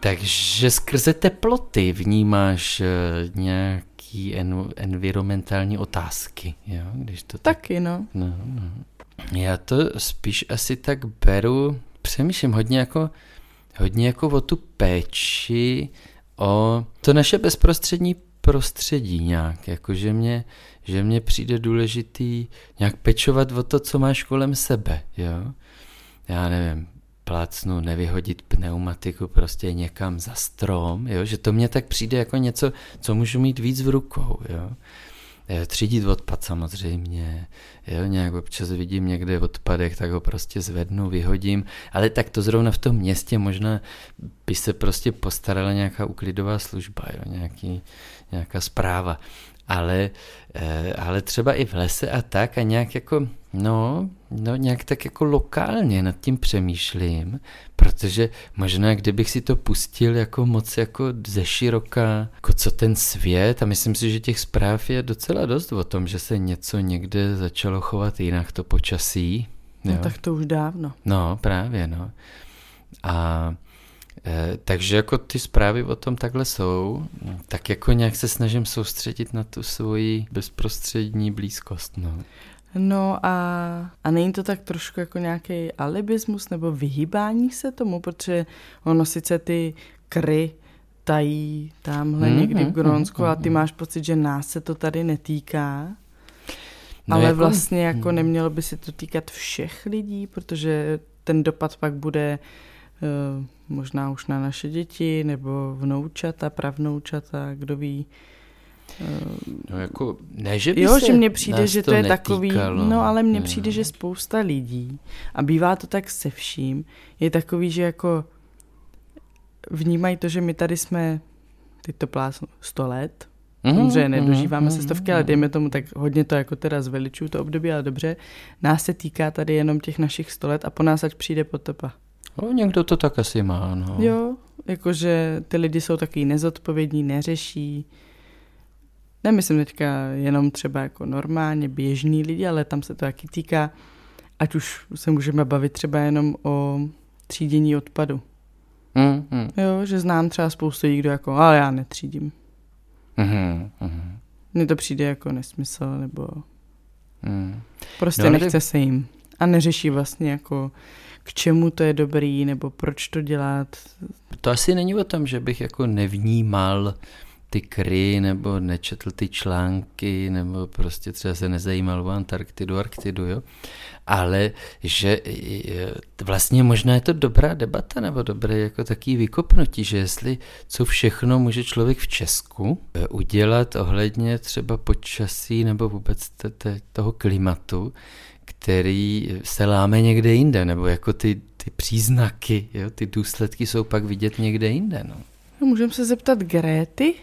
Takže skrze teploty vnímáš eh, nějaký en- environmentální otázky, jo, když to tak... Taky, no. No, no. Já to spíš asi tak beru, přemýšlím hodně jako, hodně jako o tu péči, o to naše bezprostřední prostředí nějak, jako že mě, že mě přijde důležitý nějak pečovat o to, co máš kolem sebe, jo. Já nevím, plácnu, nevyhodit pneumatiku prostě někam za strom, jo, že to mně tak přijde jako něco, co můžu mít víc v rukou, jo. Eh, Třídit odpad samozřejmě, jo, nějak občas vidím někde odpadek, tak ho prostě zvednu, vyhodím, ale tak to zrovna v tom městě možná by se prostě postarala nějaká uklidová služba, jo, nějaký, nějaká zpráva. Ale, eh, ale třeba i v lese a tak a nějak jako, no, no nějak tak jako lokálně nad tím přemýšlím, protože možná kdybych si to pustil jako moc jako ze široka, jako co ten svět a myslím si, že těch zpráv je docela dost o tom, že se něco někde začalo chovat jinak to počasí. no jo. tak to už dávno. No, právě, no. A e, takže jako ty zprávy o tom takhle jsou, tak jako nějak se snažím soustředit na tu svoji bezprostřední blízkost, no. No a, a není to tak trošku jako nějaký alibismus nebo vyhýbání se tomu, protože ono sice ty kry tají tamhle Mhm, někdy v mhm, Grónsku a mhm. ty máš pocit, že nás se to tady netýká, No ale jako- vlastně jako mhm. nemělo by se to týkat všech lidí, protože ten dopad pak bude eh, možná už na naše děti nebo vnoučata, pravnoučata, kdo ví. No jako, ne, že by Jo, se že mně přijde, že to, je netýkalo. takový, no ale mně Jo. přijde, že spousta lidí, a bývá to tak se vším, je takový, že jako vnímají to, že my tady jsme, teď to plásnu, 100 let, Mhm, Samozřejmě mhm, nedožíváme se mhm, stovky, ale mhm. dejme tomu tak hodně to jako teda zveličuju to období, ale dobře. Nás se týká tady jenom těch našich 100 let a po nás ať přijde potopa. No, někdo to tak asi má, no. Jo, jakože ty lidi jsou taky nezodpovědní, neřeší. Nemyslím teďka jenom třeba jako normálně běžní lidi, ale tam se to taky týká, ať už se můžeme bavit třeba jenom o třídění odpadu. Mm, mm. Jo, že znám třeba spoustu lidí, kdo jako, ale já netřídím. Mm, mm, Mně to přijde jako nesmysl, nebo mm. prostě No, nechce se jim. A neřeší vlastně jako, k čemu to je dobrý, nebo proč to dělat. To asi není o tom, že bych jako nevnímal ty kry, nebo nečetl ty články, nebo prostě třeba se nezajímal o Antarktidu, Arktidu, jo. Ale že e, vlastně možná je to dobrá debata, nebo dobré jako taký vykopnutí, že jestli co všechno může člověk v Česku e, udělat ohledně třeba počasí nebo vůbec toho klimatu, který se láme někde jinde, nebo jako ty, ty příznaky, jo, ty důsledky jsou pak vidět někde jinde. No. No, můžeme se zeptat Gréty?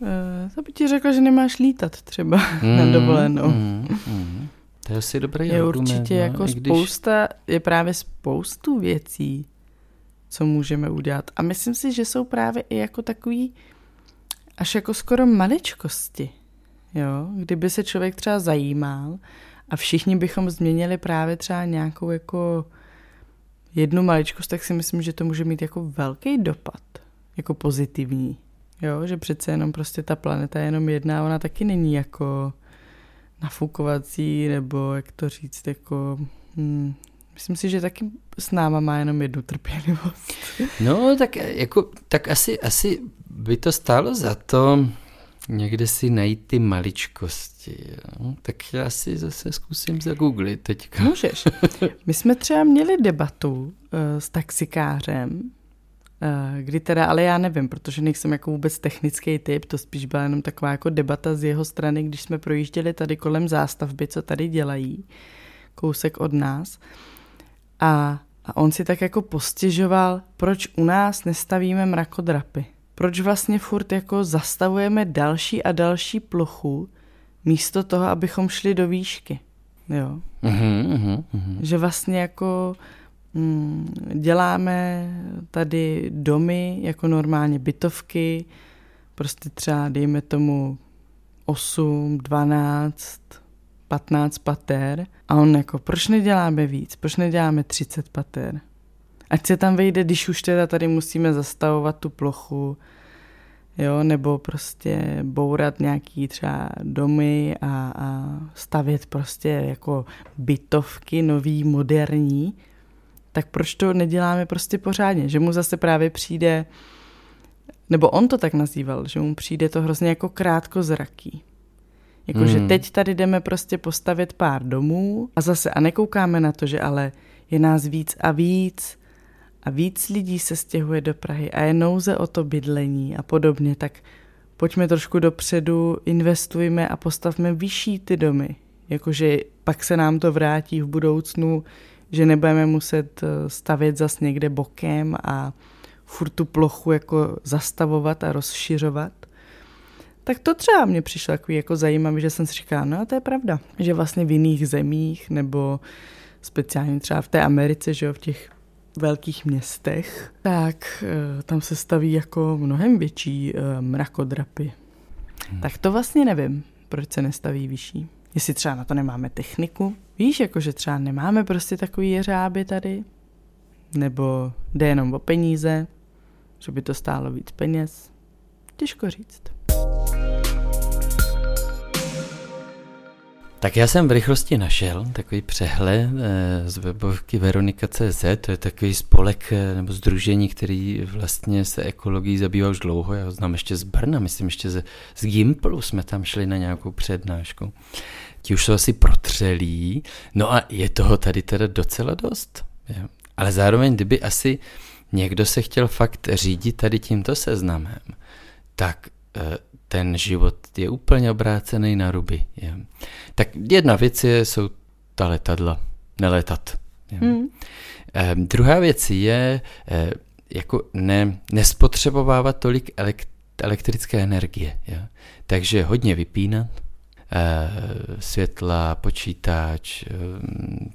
Uh, to by ti řekla, že nemáš lítat třeba na dovolenou. Mm, mm. To je asi dobrý Je argument, určitě no, jako když... spousta, je právě spoustu věcí, co můžeme udělat. A myslím si, že jsou právě i jako takový až jako skoro maličkosti. Jo? Kdyby se člověk třeba zajímal a všichni bychom změnili právě třeba nějakou jako jednu maličkost, tak si myslím, že to může mít jako velký dopad, jako pozitivní. Jo, že přece jenom prostě ta planeta je jenom jedna, ona taky není jako nafukovací, nebo jak to říct, jako... Hmm, myslím si, že taky s náma má jenom jednu trpělivost. No, tak, jako, tak asi, asi by to stálo za to někde si najít ty maličkosti. Jo? Tak já si zase zkusím zagooglit teďka. Můžeš. My jsme třeba měli debatu uh, s taxikářem, kdy teda, ale já nevím, protože nejsem jako vůbec technický typ, to spíš byla jenom taková jako debata z jeho strany, když jsme projížděli tady kolem zástavby, co tady dělají, kousek od nás. A, a on si tak jako postěžoval, proč u nás nestavíme mrakodrapy. Proč vlastně furt jako zastavujeme další a další plochu, místo toho, abychom šli do výšky. Jo. Uhum, uhum, uhum. Že vlastně jako děláme tady domy jako normálně bytovky, prostě třeba dejme tomu 8, 12, 15 pater. A on jako, proč neděláme víc, proč neděláme 30 pater? Ať se tam vejde, když už teda tady musíme zastavovat tu plochu, jo, nebo prostě bourat nějaký třeba domy a, a stavět prostě jako bytovky nový, moderní, tak proč to neděláme prostě pořádně? Že mu zase právě přijde, nebo on to tak nazýval, že mu přijde to hrozně jako krátkozraký. Jakože Hmm. teď tady jdeme prostě postavit pár domů a zase a nekoukáme na to, že ale je nás víc a víc a víc lidí se stěhuje do Prahy a je nouze o to bydlení a podobně, tak pojďme trošku dopředu, investujme a postavme vyšší ty domy. Jakože pak se nám to vrátí v budoucnu, že nebudeme muset eh, stavět zas někde bokem a furt tu plochu jako zastavovat a rozšiřovat. Tak to třeba mě přišlo jako, jako zajímavé, že jsem si říkala, no a to je pravda, že vlastně v jiných zemích nebo speciálně třeba v té Americe, že jo, v těch velkých městech, tak eh, tam se staví jako mnohem větší eh, mrakodrapy. Hmm. Tak to vlastně nevím, proč se nestaví vyšší. Jestli třeba na to nemáme techniku. Víš, jako že třeba nemáme prostě takový jeřáby tady, nebo jde jenom o peníze, že by to stálo víc peněz. Těžko říct. Tak já jsem v rychlosti našel takový přehled eh, z webovky Veronika.cz, to je takový spolek eh, nebo združení, který vlastně se ekologií zabývá už dlouho, já ho znám ještě z Brna, myslím ještě ze, z Gimplu jsme tam šli na nějakou přednášku. Ti už jsou asi protřelí, no a je toho tady teda docela dost. Jo. Ale zároveň, kdyby asi někdo se chtěl fakt řídit tady tímto seznamem, tak eh, ten život je úplně obrácený na ruby. Je. Tak jedna věc je, jsou ta letadla, neletat. Je. Hmm. Eh, druhá věc je eh, jako ne, nespotřebovávat tolik elekt, elektrické energie. Je. Takže hodně vypínat, světla, počítač, eh,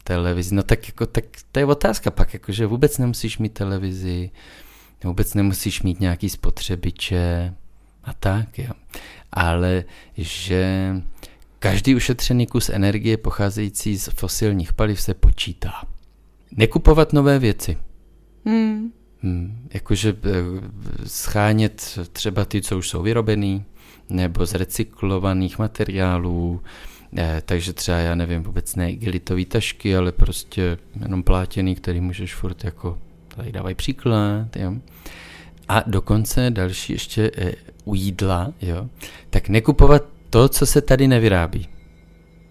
televizi, no tak jako, tak to je otázka pak, jako, že vůbec nemusíš mít televizi, vůbec nemusíš mít nějaký spotřebiče a tak, jo. Ale že každý ušetřený kus energie pocházející z fosilních paliv se počítá. Nekupovat nové věci. Hmm. Hmm, jakože eh, schánět třeba ty, co už jsou vyrobený, nebo z recyklovaných materiálů, eh, takže třeba, já nevím, vůbec ne igelitový tašky, ale prostě jenom plátěný, který můžeš furt jako, tady dávají příklad, jo. A dokonce další ještě eh, u jídla, jo, tak nekupovat to, co se tady nevyrábí.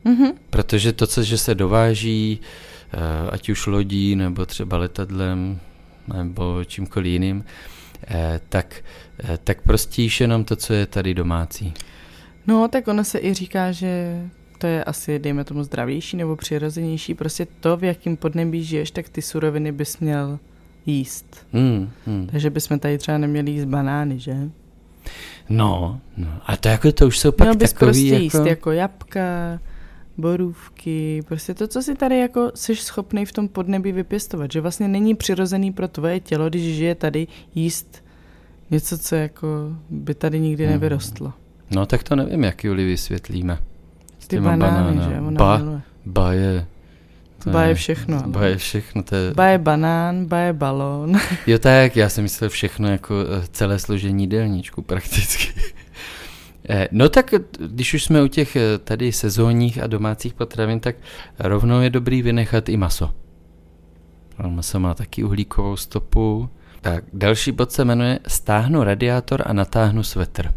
Mm-hmm. Protože to, co že se dováží, eh, ať už lodí, nebo třeba letadlem, nebo čímkoliv jiným, tak, eh, tak prostě jíš jenom to, co je tady domácí. No, tak ono se i říká, že to je asi, dejme tomu, zdravější nebo přirozenější. Prostě to, v jakým podnebí žiješ, tak ty suroviny bys měl jíst. Hmm, hmm. Takže bychom tady třeba neměli jíst banány, že? No, no. A to jako to už jsou pak Měl bys takový prostě jako... jíst jako jabka, borůvky, prostě to, co si tady jako jsi schopný v tom podnebí vypěstovat, že vlastně není přirozený pro tvoje tělo, když žije tady jíst něco, co jako by tady nikdy hmm. nevyrostlo. No tak to nevím, jak Juli vysvětlíme. Ty banány, banána. že? Ona ba, miluje. ba je Ba je všechno. Ba je všechno. To je... Ba je banán, ba je balón. jo tak, já jsem myslel všechno jako eh, celé složení jídelníčku prakticky. Eh, no tak, když už jsme u těch eh, tady sezónních a domácích potravin, tak rovnou je dobrý vynechat i maso. Maso má taky uhlíkovou stopu. Tak, další bod se jmenuje Stáhnu radiátor a natáhnu svetr.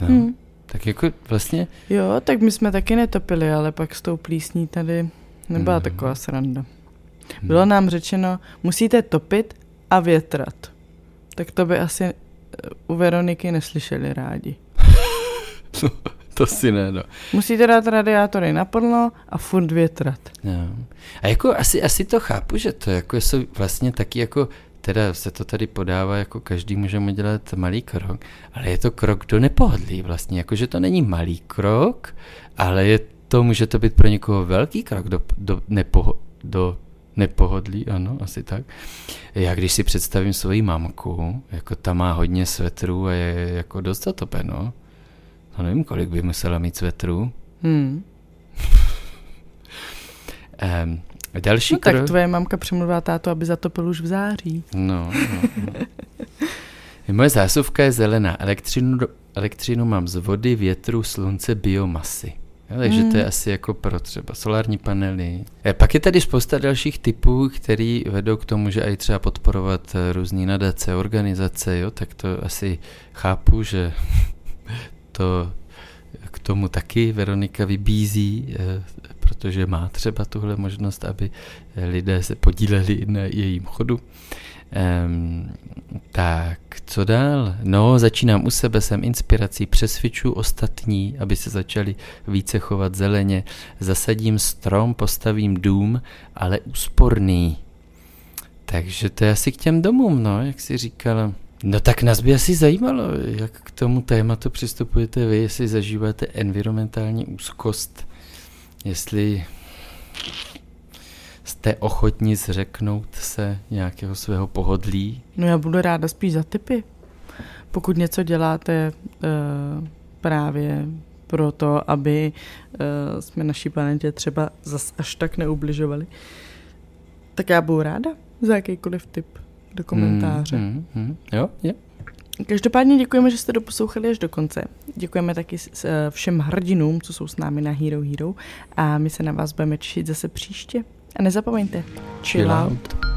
No. Hmm. Tak jako vlastně... Jo, tak my jsme taky netopili, ale pak s tou plísní tady Nebyla mm. taková sranda. Hmm. Bylo nám řečeno, musíte topit a větrat. Tak to by asi eh, u Veroniky neslyšeli rádi. No, to si ne, no. Musíte dát radiátory naplno a furt větrat. No. A jako asi, asi to chápu, že to jako jsou vlastně taky jako teda se to tady podává, jako každý můžeme dělat malý krok, ale je to krok do nepohodlí vlastně, jakože to není malý krok, ale je to může to být pro někoho velký krok do, do, nepoho, do nepohodlí, ano, asi tak. Já když si představím svoji mamku, jako ta má hodně svetrů a je jako dost zatopeno, no nevím, kolik by musela mít svetrů. Hmm. um, další no krok... tak tvoje mamka přemluvila tátu, aby zatopil už v září. No, no, no. Moje zásuvka je zelená. Elektřinu, elektřinu mám z vody, větru, slunce, biomasy. Jo, takže hmm. to je hmm. asi jako pro třeba solární panely. A e, pak je tady spousta dalších typů, které vedou k tomu, že i třeba podporovat různé nadace, organizace, jo, tak to asi chápu, že to k tomu taky Veronika vybízí, e, protože má třeba tuhle možnost, aby lidé se podíleli na jejím chodu. Um, tak, co dál? No, začínám u sebe, jsem inspirací, přesvědču ostatní, aby se začali více chovat zeleně. Zasadím strom, postavím dům, ale úsporný. Takže to je asi k těm domům, no, jak si říkala. No tak nás by asi zajímalo, jak k tomu tématu přistupujete vy, jestli zažíváte environmentální úzkost, jestli jste ochotni zřeknout se nějakého svého pohodlí? No já budu ráda spíš za typy. Pokud něco děláte uh, právě pro to, aby uh, jsme naší planetě třeba zas až tak neubližovali, tak já budu ráda za jakýkoliv tip do komentáře. Mm, mm, mm. Jo, je. Každopádně děkujeme, že jste doposlouchali až do konce. Děkujeme taky eh, všem hrdinům, co jsou s námi na Hero Hero a my se na vás budeme těšit zase příště. A nezapomeňte, chill, chill out. out.